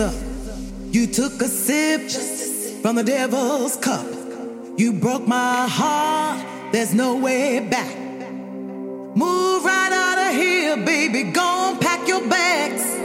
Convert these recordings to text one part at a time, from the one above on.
up. You took a sip from the devil's cup. You broke my heart. There's no way back. Move right out of here, baby. Go and pack your bags.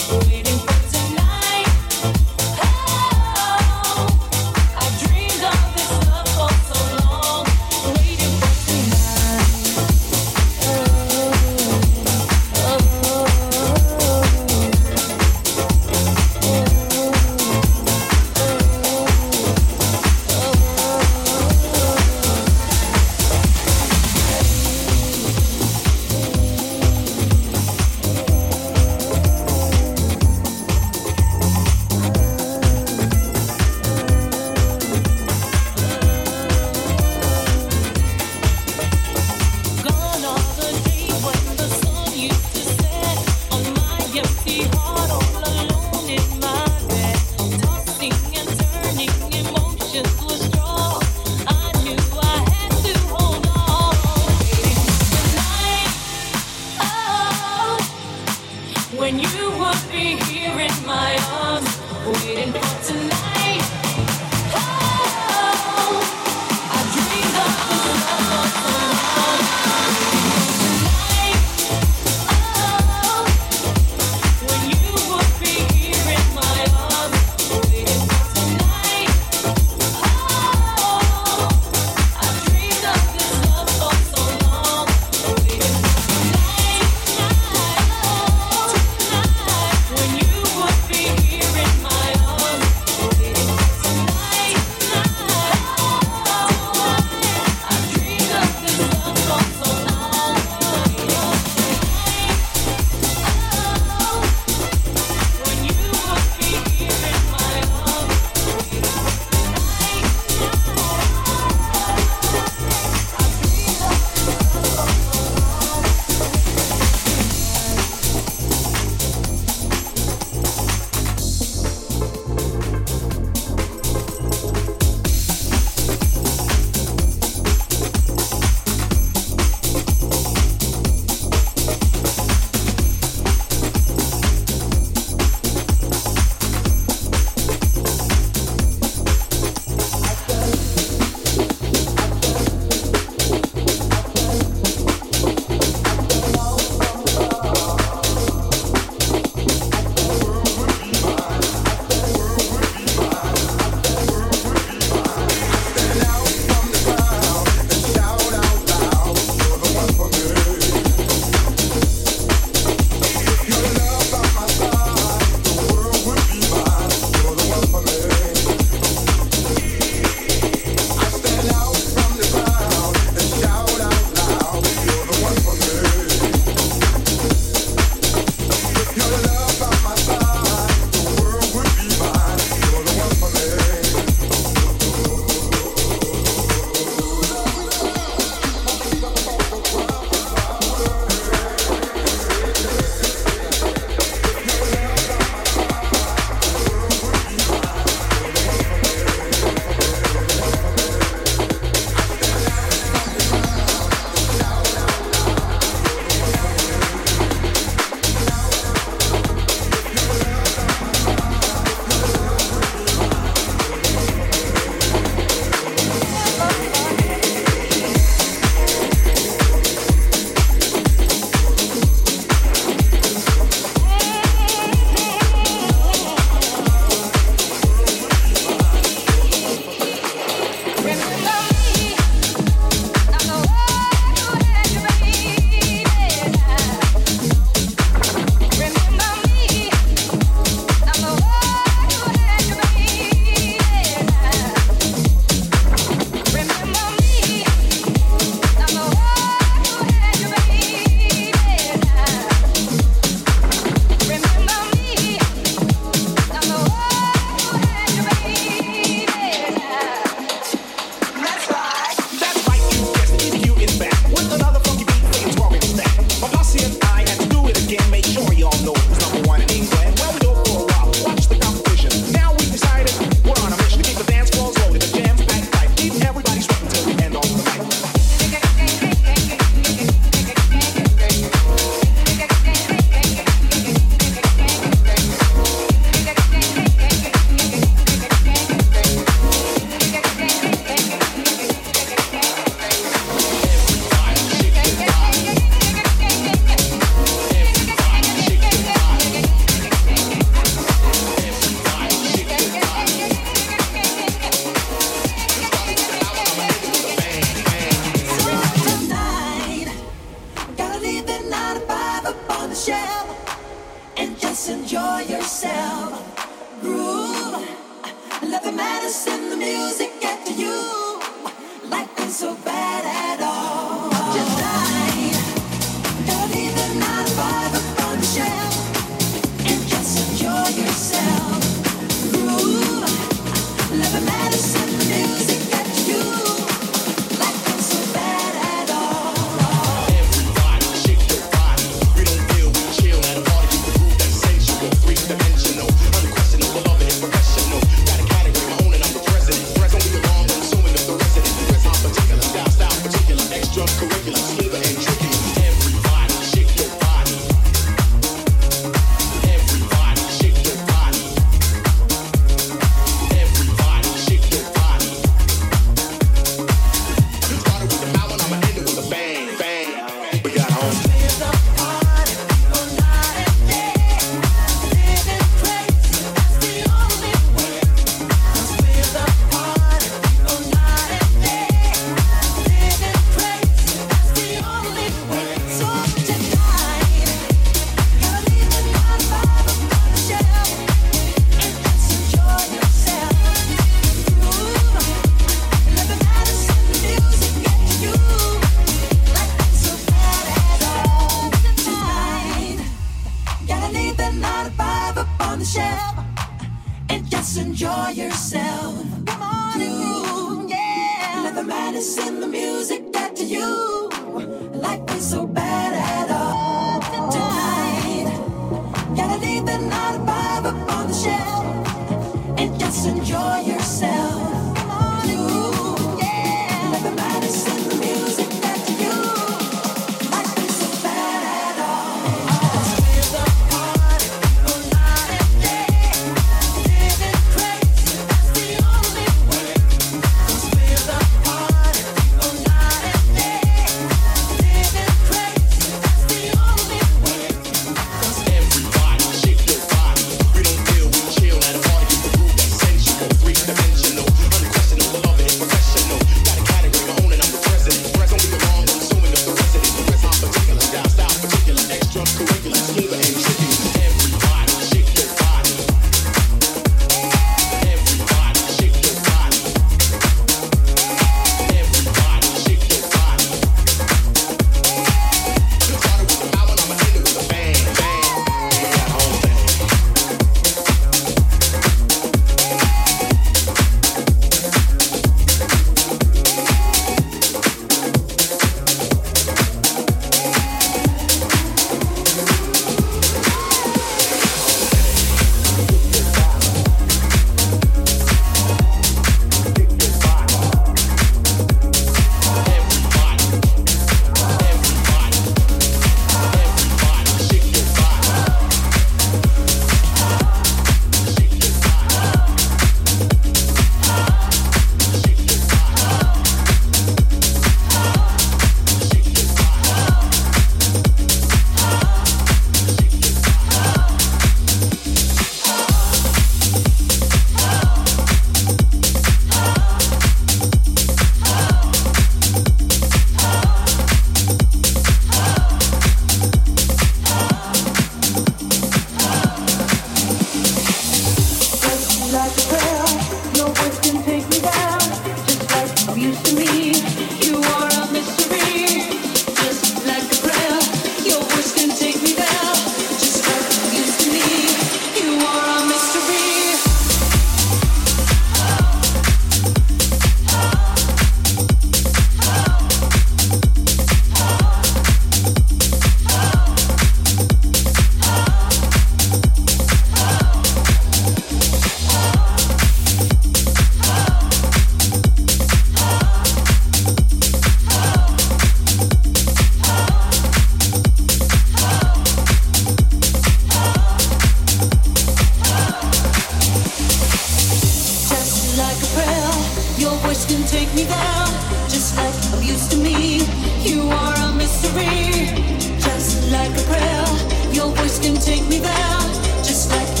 take me there, just like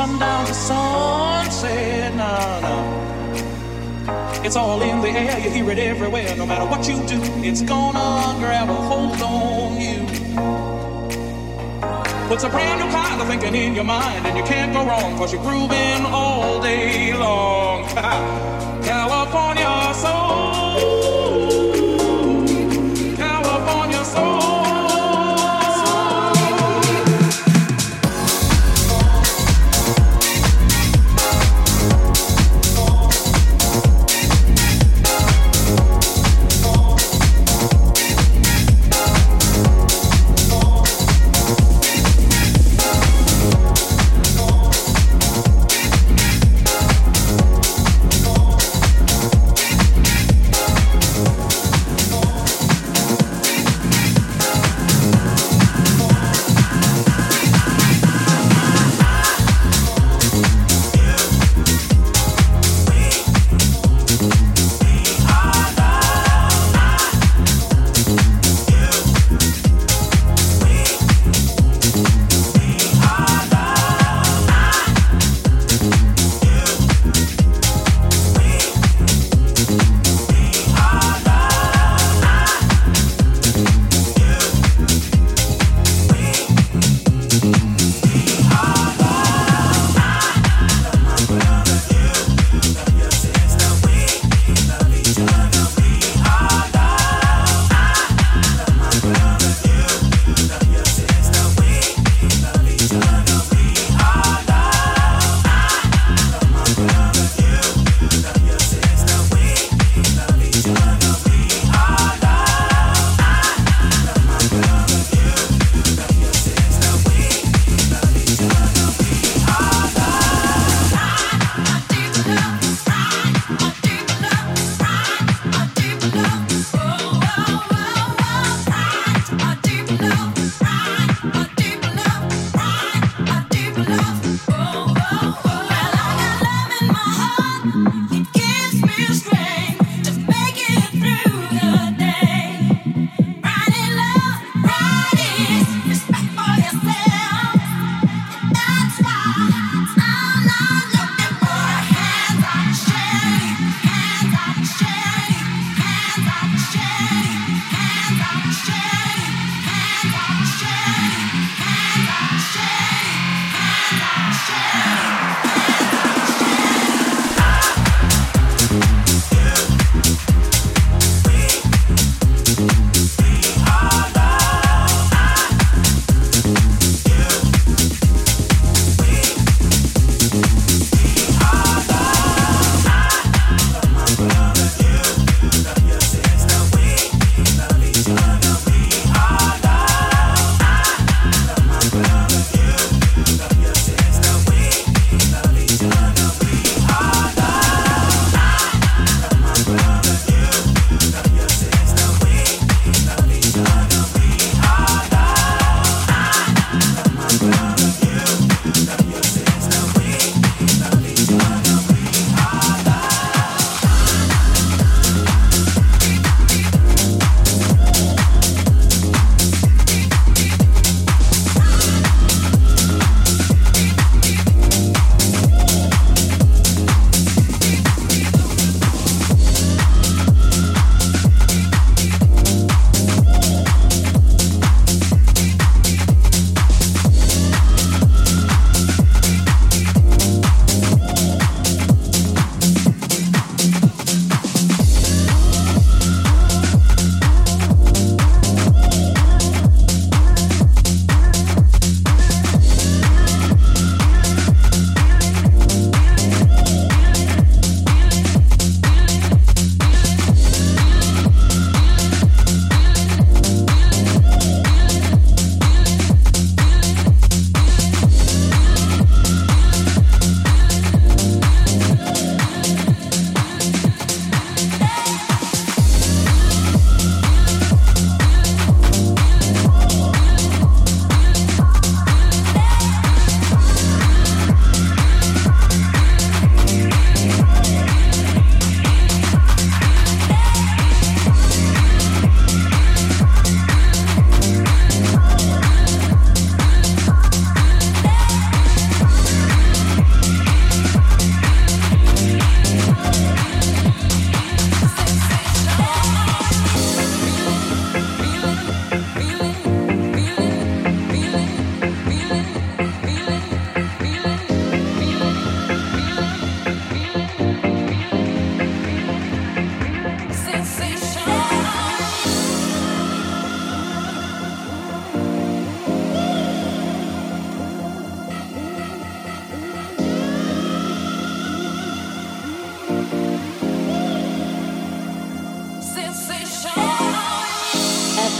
sundown to sunset. Nah, nah. It's all in the air, you hear it everywhere. No matter what you do, it's gonna grab a hold on you. Puts a brand new kind of thinking in your mind, and you can't go wrong, cause you're grooving all day long. California soul.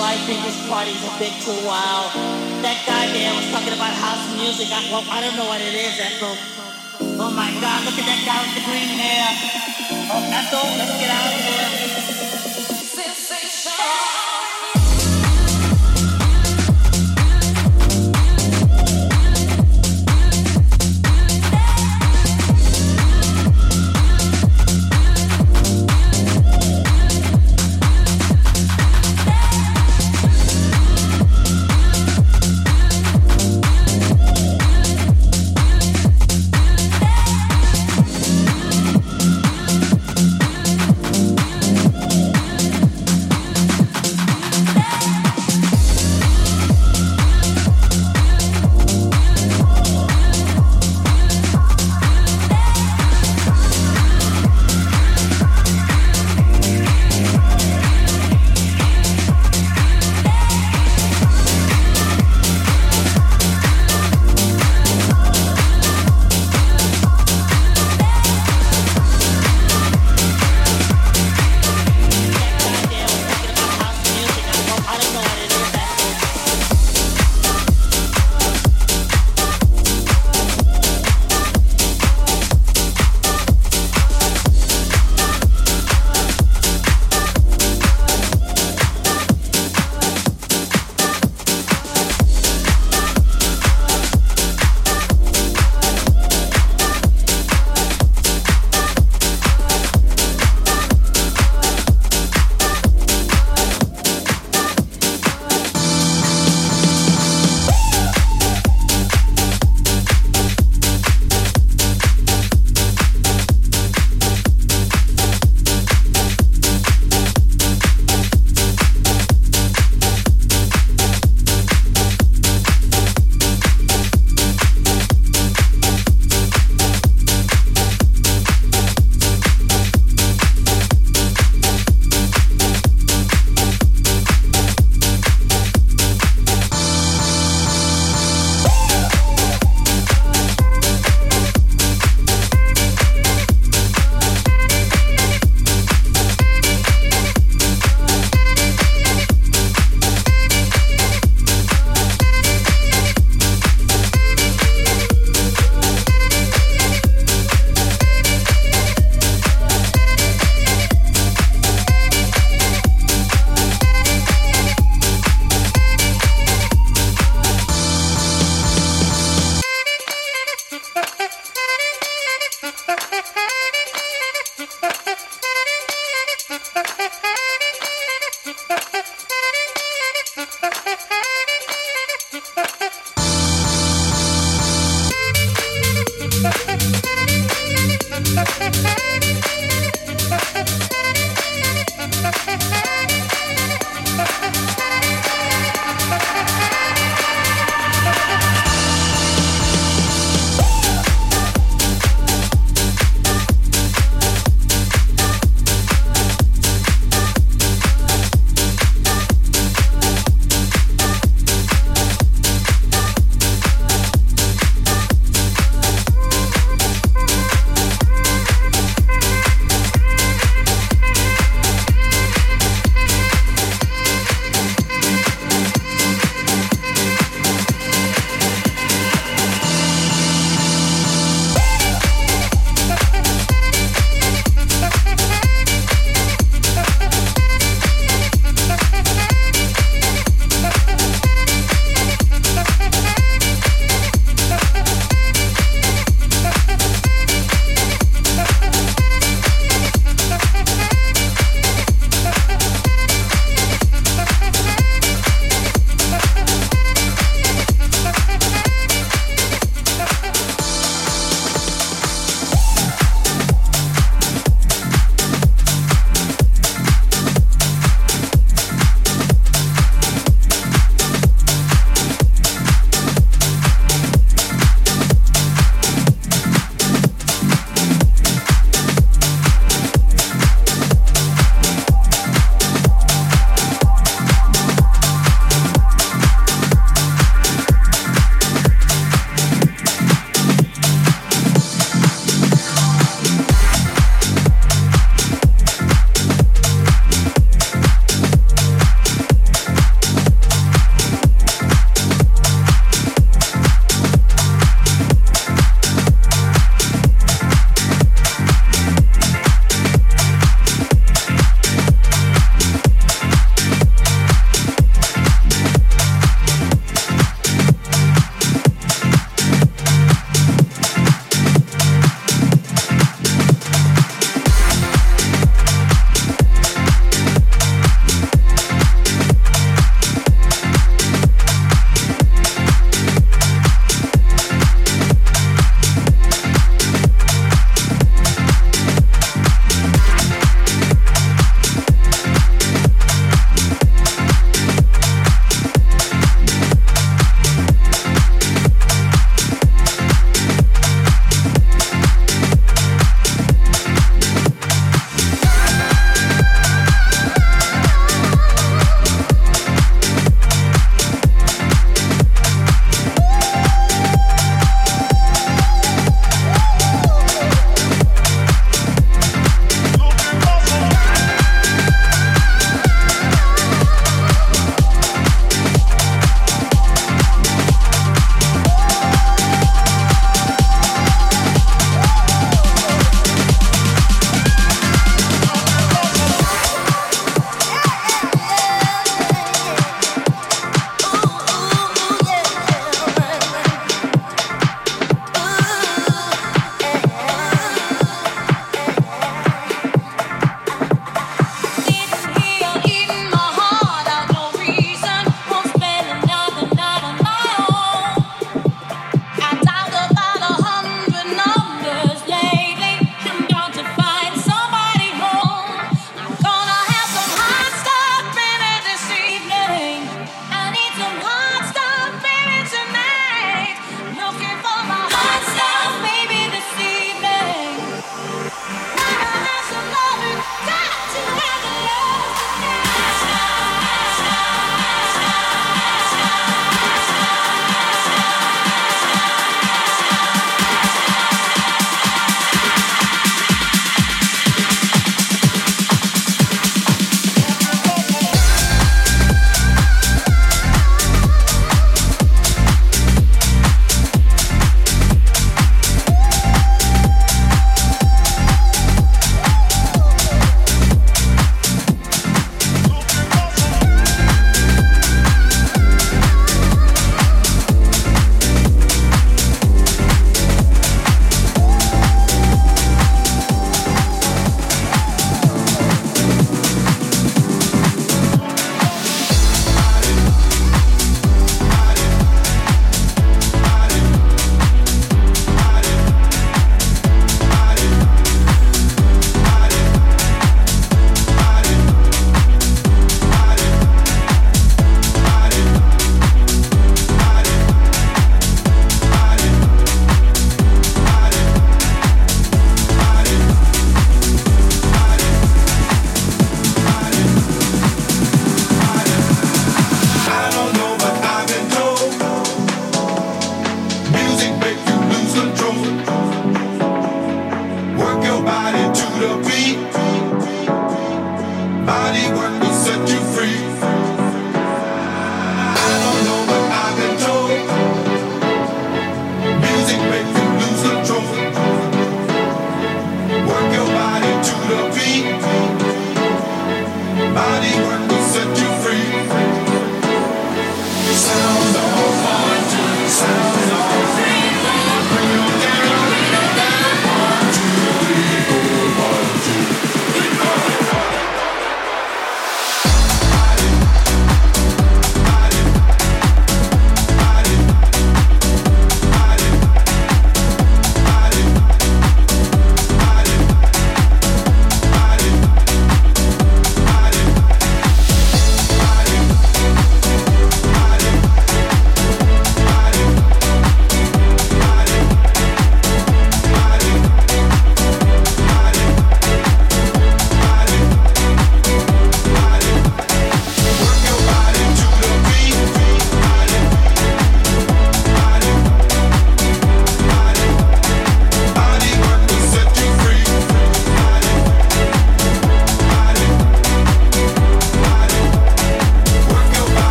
I think this party's a bit too wild. That guy there was talking about house music. I, well, I don't know what it is, Ethel. Oh my God, look at that guy with the green hair. Oh, Ethel, let's get out of here. Ha ha ha!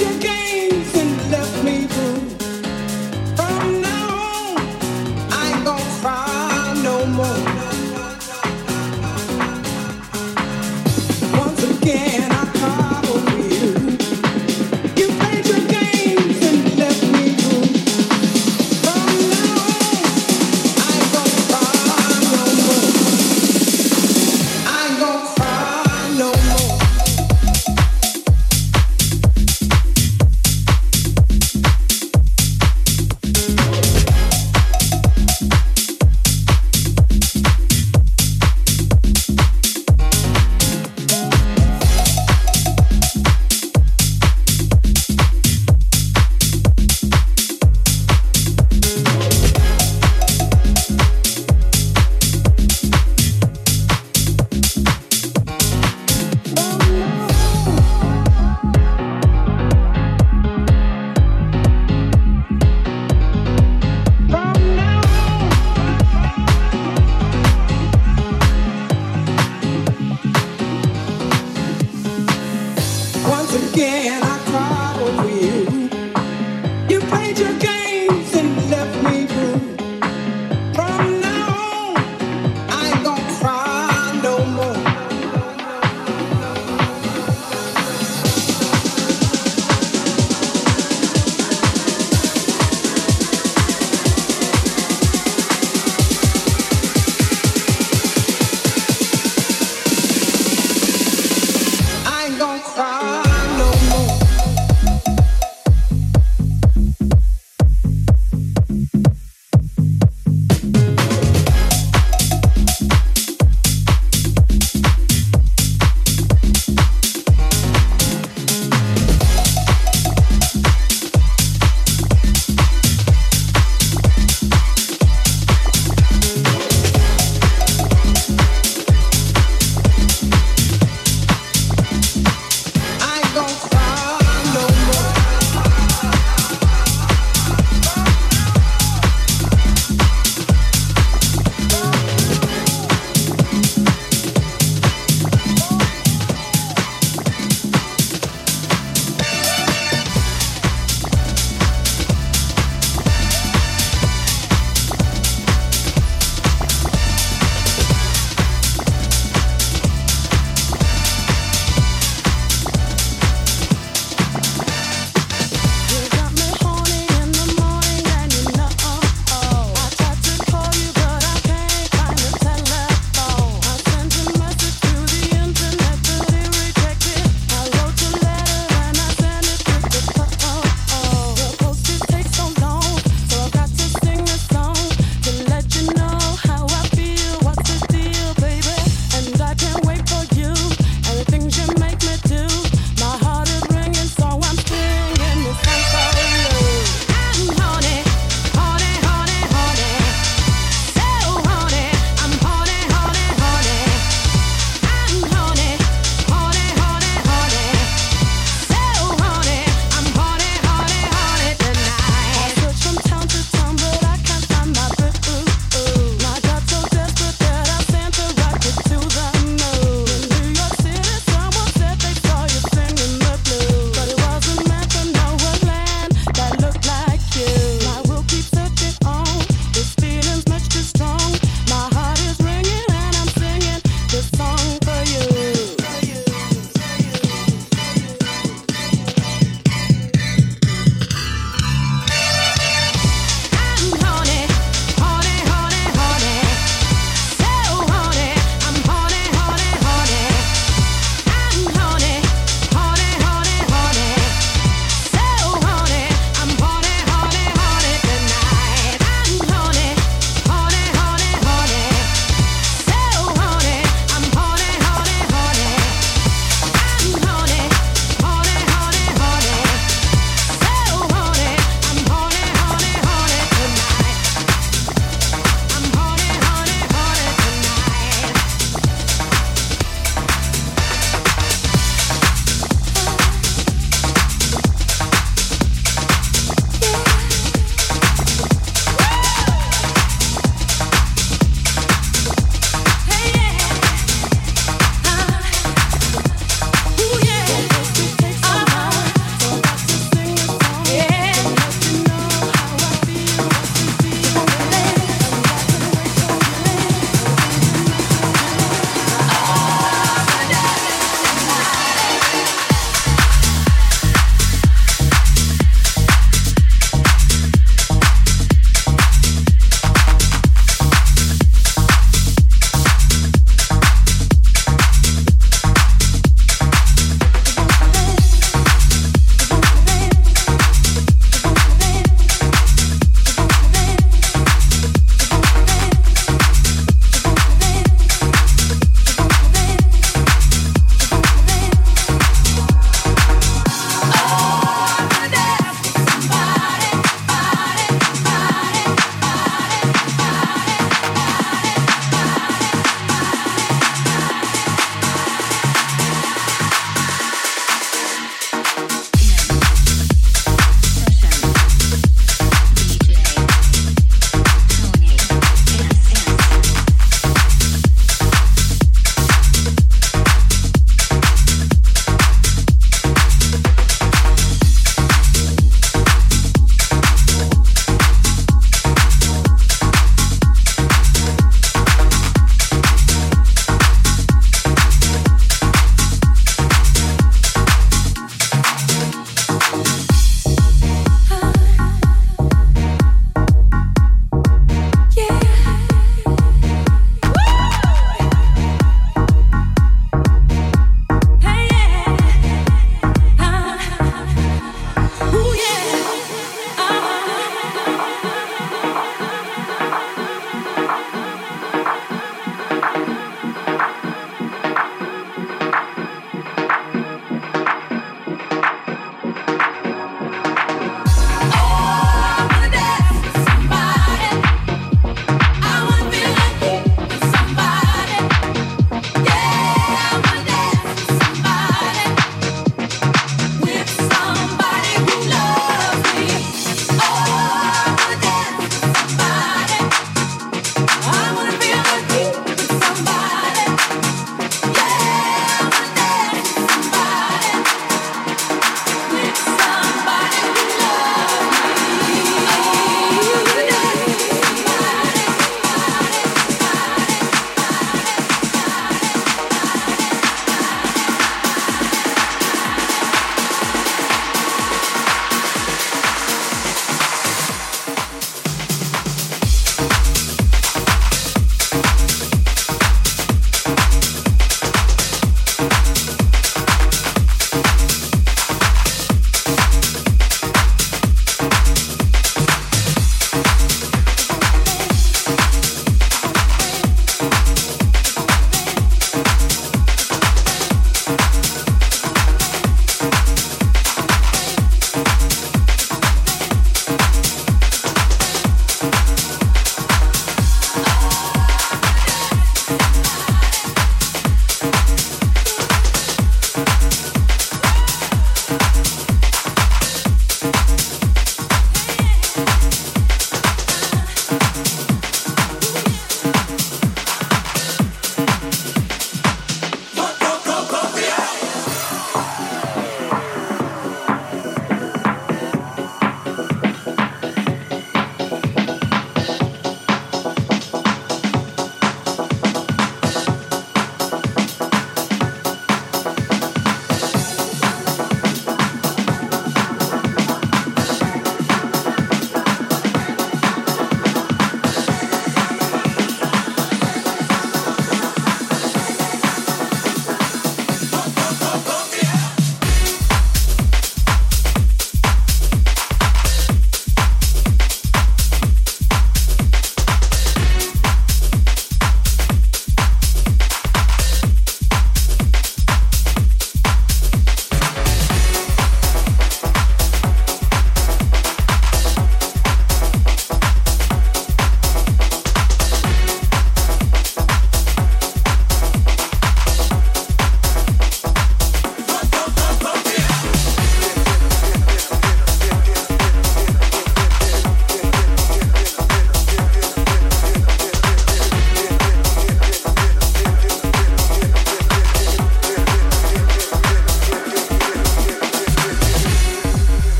you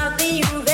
nothing you got.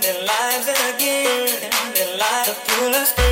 their lives again, their lives, the fullest.